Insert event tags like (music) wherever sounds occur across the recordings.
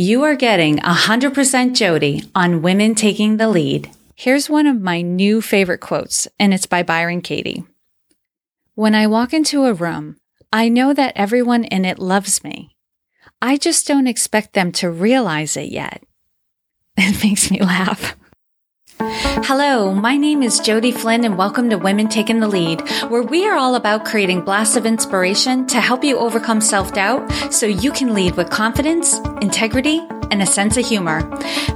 You are getting 100% Jody on Women Taking the Lead. Here's one of my new favorite quotes, and it's by Byron Katie. When I walk into a room, I know that everyone in it loves me. I just don't expect them to realize it yet. (laughs) It makes me laugh. Hello, my name is Jody Flynn and welcome to Women Taking the Lead, where we are all about creating blasts of inspiration to help you overcome self-doubt so you can lead with confidence, integrity, and a sense of humor.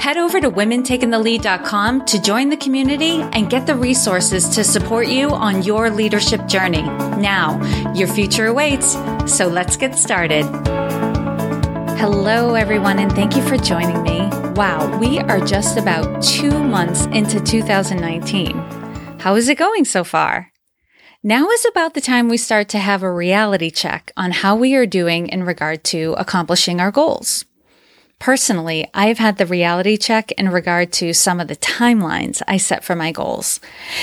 Head over to womentakingthelead.com to join the community and get the resources to support you on your leadership journey. Now, your future awaits, so let's get started. Hello, everyone, and thank you for joining me. Wow, we are just about two months into 2019. How is it going so far? Now is about the time we start to have a reality check on how we are doing in regard to accomplishing our goals. Personally, I've had the reality check in regard to some of the timelines I set for my goals.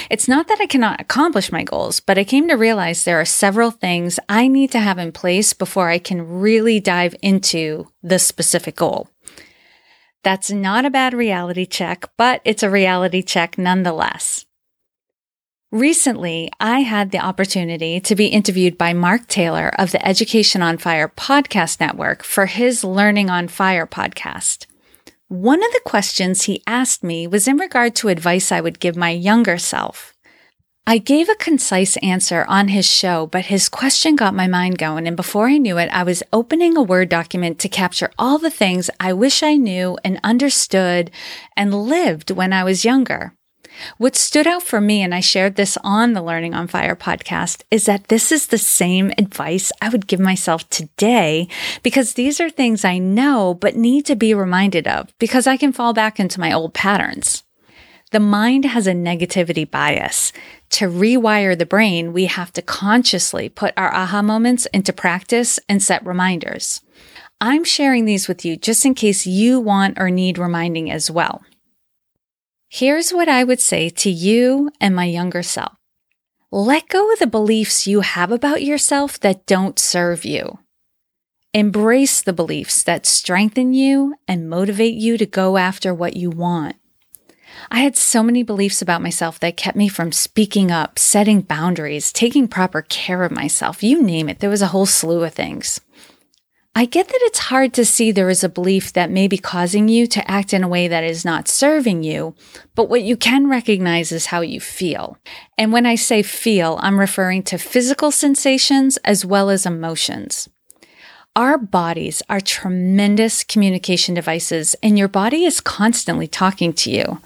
It's not that I cannot accomplish my goals, but I came to realize there are several things I need to have in place before I can really dive into the specific goal. That's not a bad reality check, but it's a reality check nonetheless. Recently, I had the opportunity to be interviewed by Mark Taylor of the Education on Fire podcast network for his Learning on Fire podcast. One of the questions he asked me was in regard to advice I would give my younger self. I gave a concise answer on his show, but his question got my mind going, and before I knew it, I was opening a Word document to capture all the things I wish I knew and understood and lived when I was younger. What stood out for me, and I shared this on the Learning on Fire podcast, is that this is the same advice I would give myself today because these are things I know but need to be reminded of because I can fall back into my old patterns. The mind has a negativity bias. To rewire the brain, we have to consciously put our aha moments into practice and set reminders. I'm sharing these with you just in case you want or need reminding as well. Here's what I would say to you and my younger self. Let go of the beliefs you have about yourself that don't serve you. Embrace the beliefs that strengthen you and motivate you to go after what you want. I had so many beliefs about myself that kept me from speaking up, setting boundaries, taking proper care of myself. You name it. There was a whole slew of things. I get that it's hard to see there is a belief that may be causing you to act in a way that is not serving you, but what you can recognize is how you feel. And when I say feel, I'm referring to physical sensations as well as emotions. Our bodies are tremendous communication devices, and your body is constantly talking to you.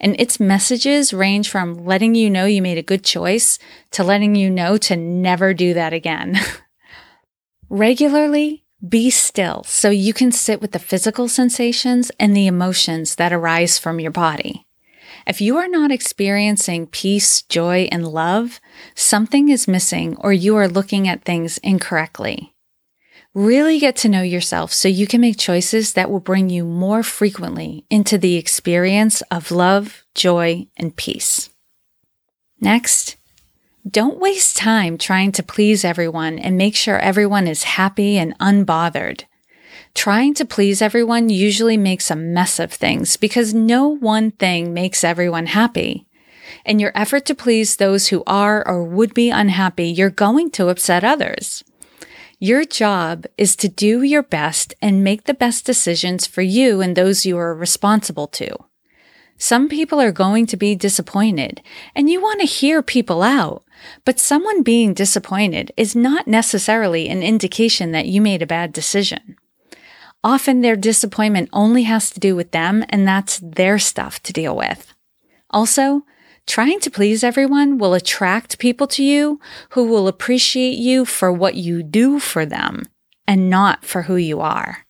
And its messages range from letting you know you made a good choice to letting you know to never do that again. (laughs) Regularly, be still so you can sit with the physical sensations and the emotions that arise from your body. If you are not experiencing peace, joy, and love, something is missing or you are looking at things incorrectly. Really get to know yourself so you can make choices that will bring you more frequently into the experience of love, joy, and peace. Next, don't waste time trying to please everyone and make sure everyone is happy and unbothered. Trying to please everyone usually makes a mess of things because no one thing makes everyone happy. In your effort to please those who are or would be unhappy, you're going to upset others. Your job is to do your best and make the best decisions for you and those you are responsible to. Some people are going to be disappointed, and you want to hear people out. But someone being disappointed is not necessarily an indication that you made a bad decision. Often their disappointment only has to do with them, and that's their stuff to deal with. Also, trying to please everyone will attract people to you who will appreciate you for what you do for them and not for who you are.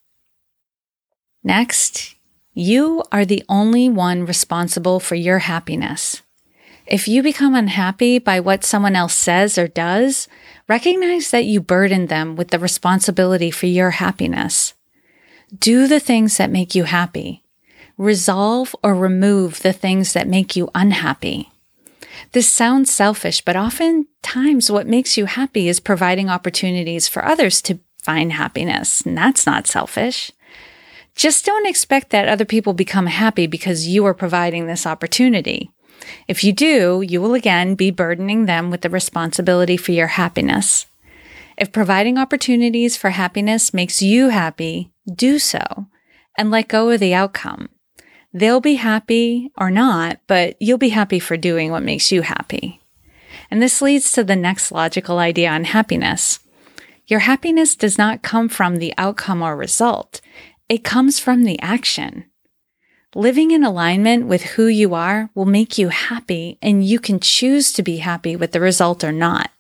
Next, you are the only one responsible for your happiness. If you become unhappy by what someone else says or does, recognize that you burden them with the responsibility for your happiness. Do the things that make you happy. Resolve or remove the things that make you unhappy. This sounds selfish, but oftentimes what makes you happy is providing opportunities for others to find happiness, and that's not selfish. Just don't expect that other people become happy because you are providing this opportunity. If you do, you will again be burdening them with the responsibility for your happiness. If providing opportunities for happiness makes you happy, do so and let go of the outcome. They'll be happy or not, but you'll be happy for doing what makes you happy. And this leads to the next logical idea on happiness. Your happiness does not come from the outcome or result. It comes from the action. Living in alignment with who you are will make you happy and you can choose to be happy with the result or not.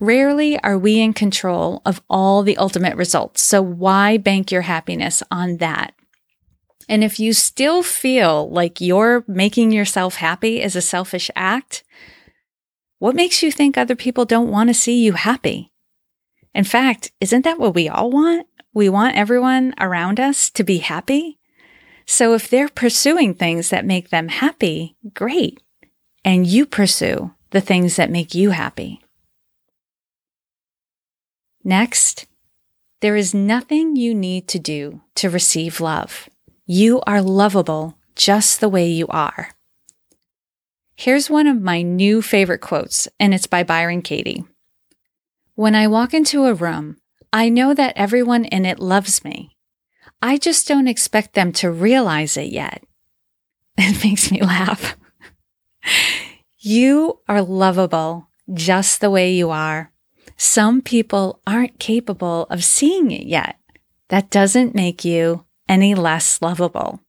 Rarely are we in control of all the ultimate results. So why bank your happiness on that? And if you still feel like you're making yourself happy is a selfish act, what makes you think other people don't want to see you happy? In fact, isn't that what we all want? We want everyone around us to be happy. So if they're pursuing things that make them happy, great. And you pursue the things that make you happy. Next, there is nothing you need to do to receive love. You are lovable just the way you are. Here's one of my new favorite quotes, and it's by Byron Katie. When I walk into a room, I know that everyone in it loves me. I just don't expect them to realize it yet. (laughs) It makes me laugh. you are lovable just the way you are. Some people aren't capable of seeing it yet. That doesn't make you any less lovable.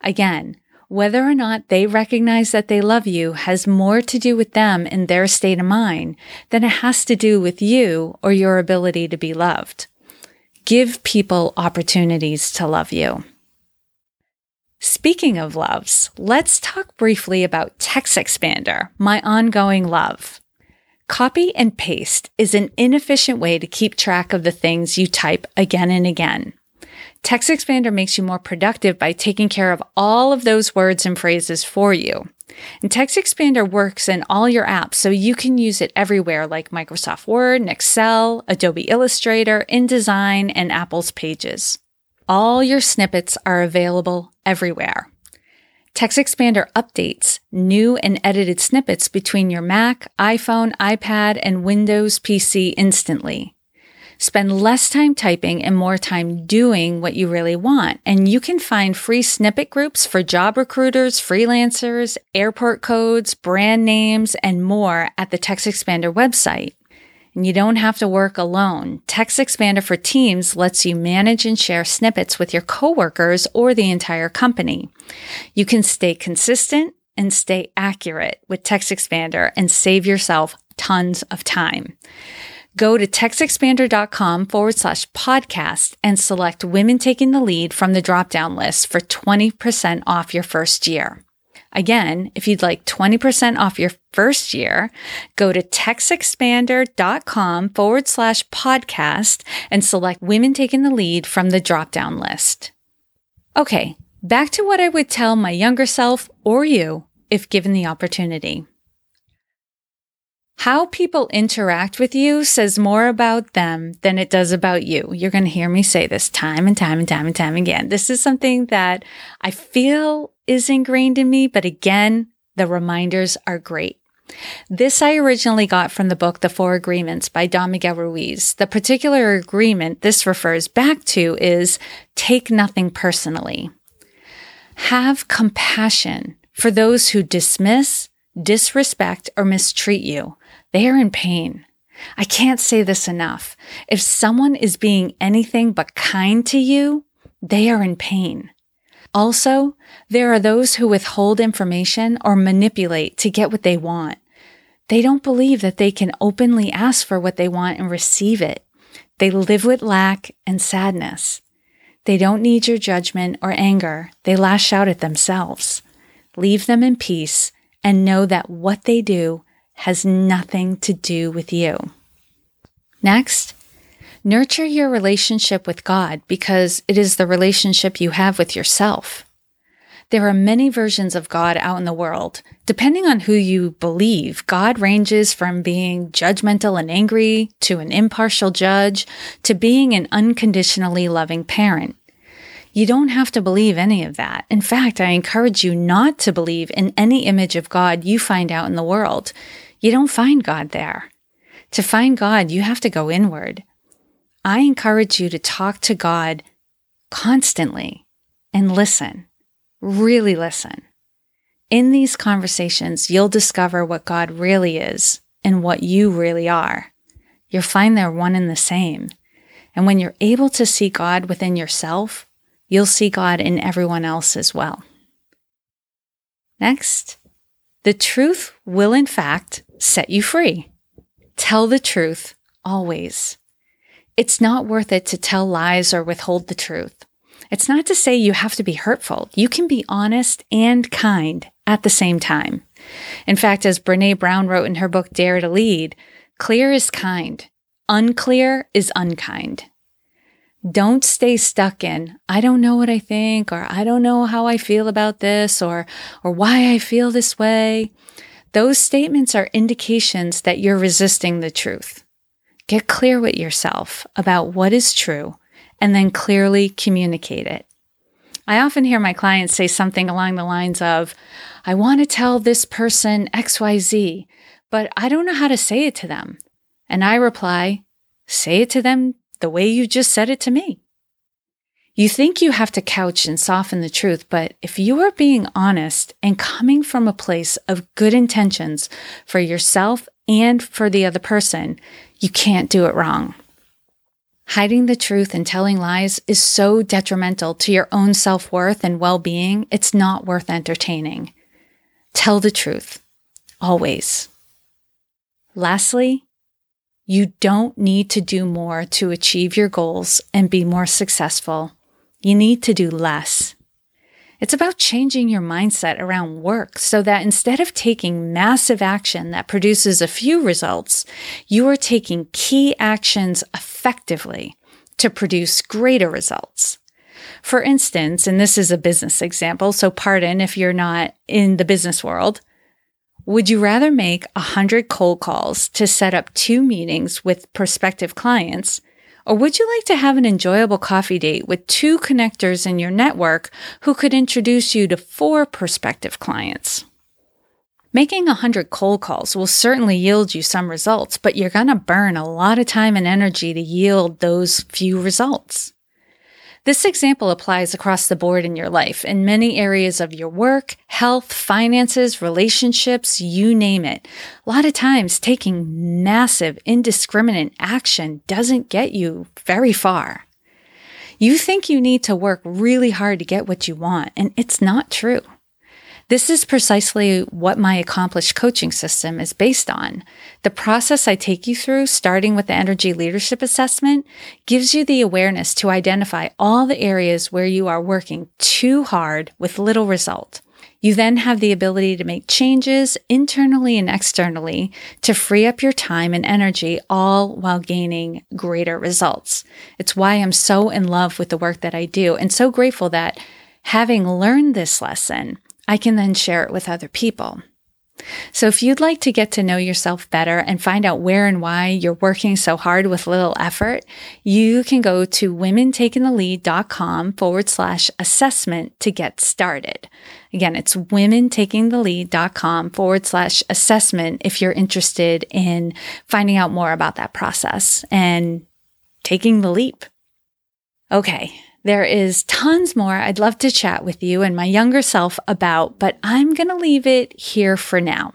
Again, whether or not they recognize that they love you has more to do with them and their state of mind than it has to do with you or your ability to be loved. Give people opportunities to love you. Speaking of loves, let's talk briefly about Text Expander, my ongoing love. Copy and paste is an inefficient way to keep track of the things you type again and again. Text Expander makes you more productive by taking care of all of those words and phrases for you. And Text Expander works in all your apps, so you can use it everywhere like Microsoft Word and Excel, Adobe Illustrator, InDesign, and Apple's Pages. All your snippets are available everywhere. Text Expander updates new and edited snippets between your Mac, iPhone, iPad, and Windows PC instantly. Spend less time typing and more time doing what you really want. And you can find free snippet groups for job recruiters, freelancers, airport codes, brand names, and more at the Text Expander website. And you don't have to work alone. Text Expander for Teams lets you manage and share snippets with your coworkers or the entire company. You can stay consistent and stay accurate with Text Expander and save yourself tons of time. Go to textexpander.com forward slash podcast and select Women Taking the Lead from the drop down list for 20% off your first year. Again, if you'd like 20% off your first year, go to textexpander.com forward slash podcast and select Women Taking the Lead from the drop down list. Okay, back to what I would tell my younger self or you if given the opportunity. How people interact with you says more about them than it does about you. You're going to hear me say this time and time and time and time again. This is something that I feel is ingrained in me, but again, the reminders are great. This I originally got from the book The Four Agreements by Don Miguel Ruiz. The particular agreement this refers back to is take nothing personally. Have compassion for those who dismiss, disrespect, or mistreat you. They are in pain. I can't say this enough. If someone is being anything but kind to you, they are in pain. Also, there are those who withhold information or manipulate to get what they want. They don't believe that they can openly ask for what they want and receive it. They live with lack and sadness. They don't need your judgment or anger. They lash out at themselves. Leave them in peace and know that what they do has nothing to do with you. Next, nurture your relationship with God because it is the relationship you have with yourself. There are many versions of God out in the world. Depending on who you believe, God ranges from being judgmental and angry to an impartial judge to being an unconditionally loving parent. You don't have to believe any of that. In fact, I encourage you not to believe in any image of God you find out in the world. You don't find God there. To find God, you have to go inward. I encourage you to talk to God constantly and listen, really listen. In these conversations, you'll discover what God really is and what you really are. You'll find they're one and the same. And when you're able to see God within yourself, you'll see God in everyone else as well. Next, the truth will in fact set you free. Tell the truth always. It's not worth it to tell lies or withhold the truth. It's not to say you have to be hurtful. You can be honest and kind at the same time. In fact, as Brene Brown wrote in her book Dare to Lead, clear is kind, unclear is unkind. Don't stay stuck in, I don't know what I think, or I don't know how I feel about this, or, or why I feel this way. Those statements are indications that you're resisting the truth. Get clear with yourself about what is true and then clearly communicate it. I often hear my clients say something along the lines of, I want to tell this person XYZ, but I don't know how to say it to them. And I reply, say it to them the way you just said it to me. You think you have to couch and soften the truth, but if you are being honest and coming from a place of good intentions for yourself and for the other person, you can't do it wrong. Hiding the truth and telling lies is so detrimental to your own self worth and well being, it's not worth entertaining. Tell the truth, always. Lastly, you don't need to do more to achieve your goals and be more successful. You need to do less. It's about changing your mindset around work so that instead of taking massive action that produces a few results, you are taking key actions effectively to produce greater results. For instance, and this is a business example, so pardon if you're not in the business world, would you rather make 100 cold calls to set up two meetings with prospective clients? Or would you like to have an enjoyable coffee date with two connectors in your network who could introduce you to four prospective clients? Making 100 cold calls will certainly yield you some results, but you're going to burn a lot of time and energy to yield those few results. This example applies across the board in your life, in many areas of your work, health, finances, relationships, you name it. A lot of times, taking massive, indiscriminate action doesn't get you very far. You think you need to work really hard to get what you want, and it's not true. This is precisely what my accomplished coaching system is based on. The process I take you through, starting with the energy leadership assessment, gives you the awareness to identify all the areas where you are working too hard with little result. You then have the ability to make changes internally and externally to free up your time and energy, all while gaining greater results. It's why I'm so in love with the work that I do and so grateful that having learned this lesson, I can then share it with other people. So if you'd like to get to know yourself better and find out where and why you're working so hard with little effort, you can go to womentakingthelead.com forward slash assessment to get started. Again, it's womentakingthelead.com forward slash assessment if you're interested in finding out more about that process and taking the leap. Okay. There is tons more I'd love to chat with you and my younger self about, but I'm going to leave it here for now.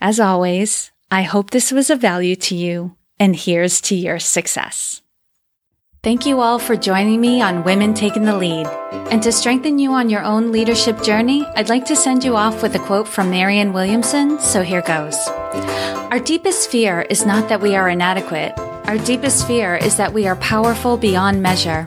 As always, I hope this was of value to you, and here's to your success. Thank you all for joining me on Women Taking the Lead. And to strengthen you on your own leadership journey, I'd like to send you off with a quote from Marianne Williamson, so here goes. Our deepest fear is not that we are inadequate. Our deepest fear is that we are powerful beyond measure.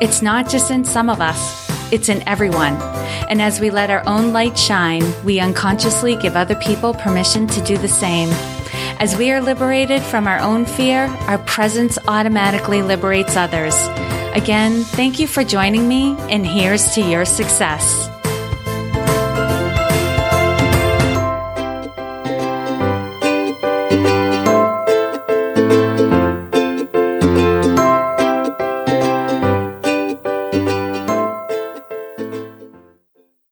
It's not just in some of us, It's in everyone. And as we let our own light shine, we unconsciously give other people permission to do the same. As we are liberated from our own fear, our presence automatically liberates others. Again, thank you for joining me, and here's to your success.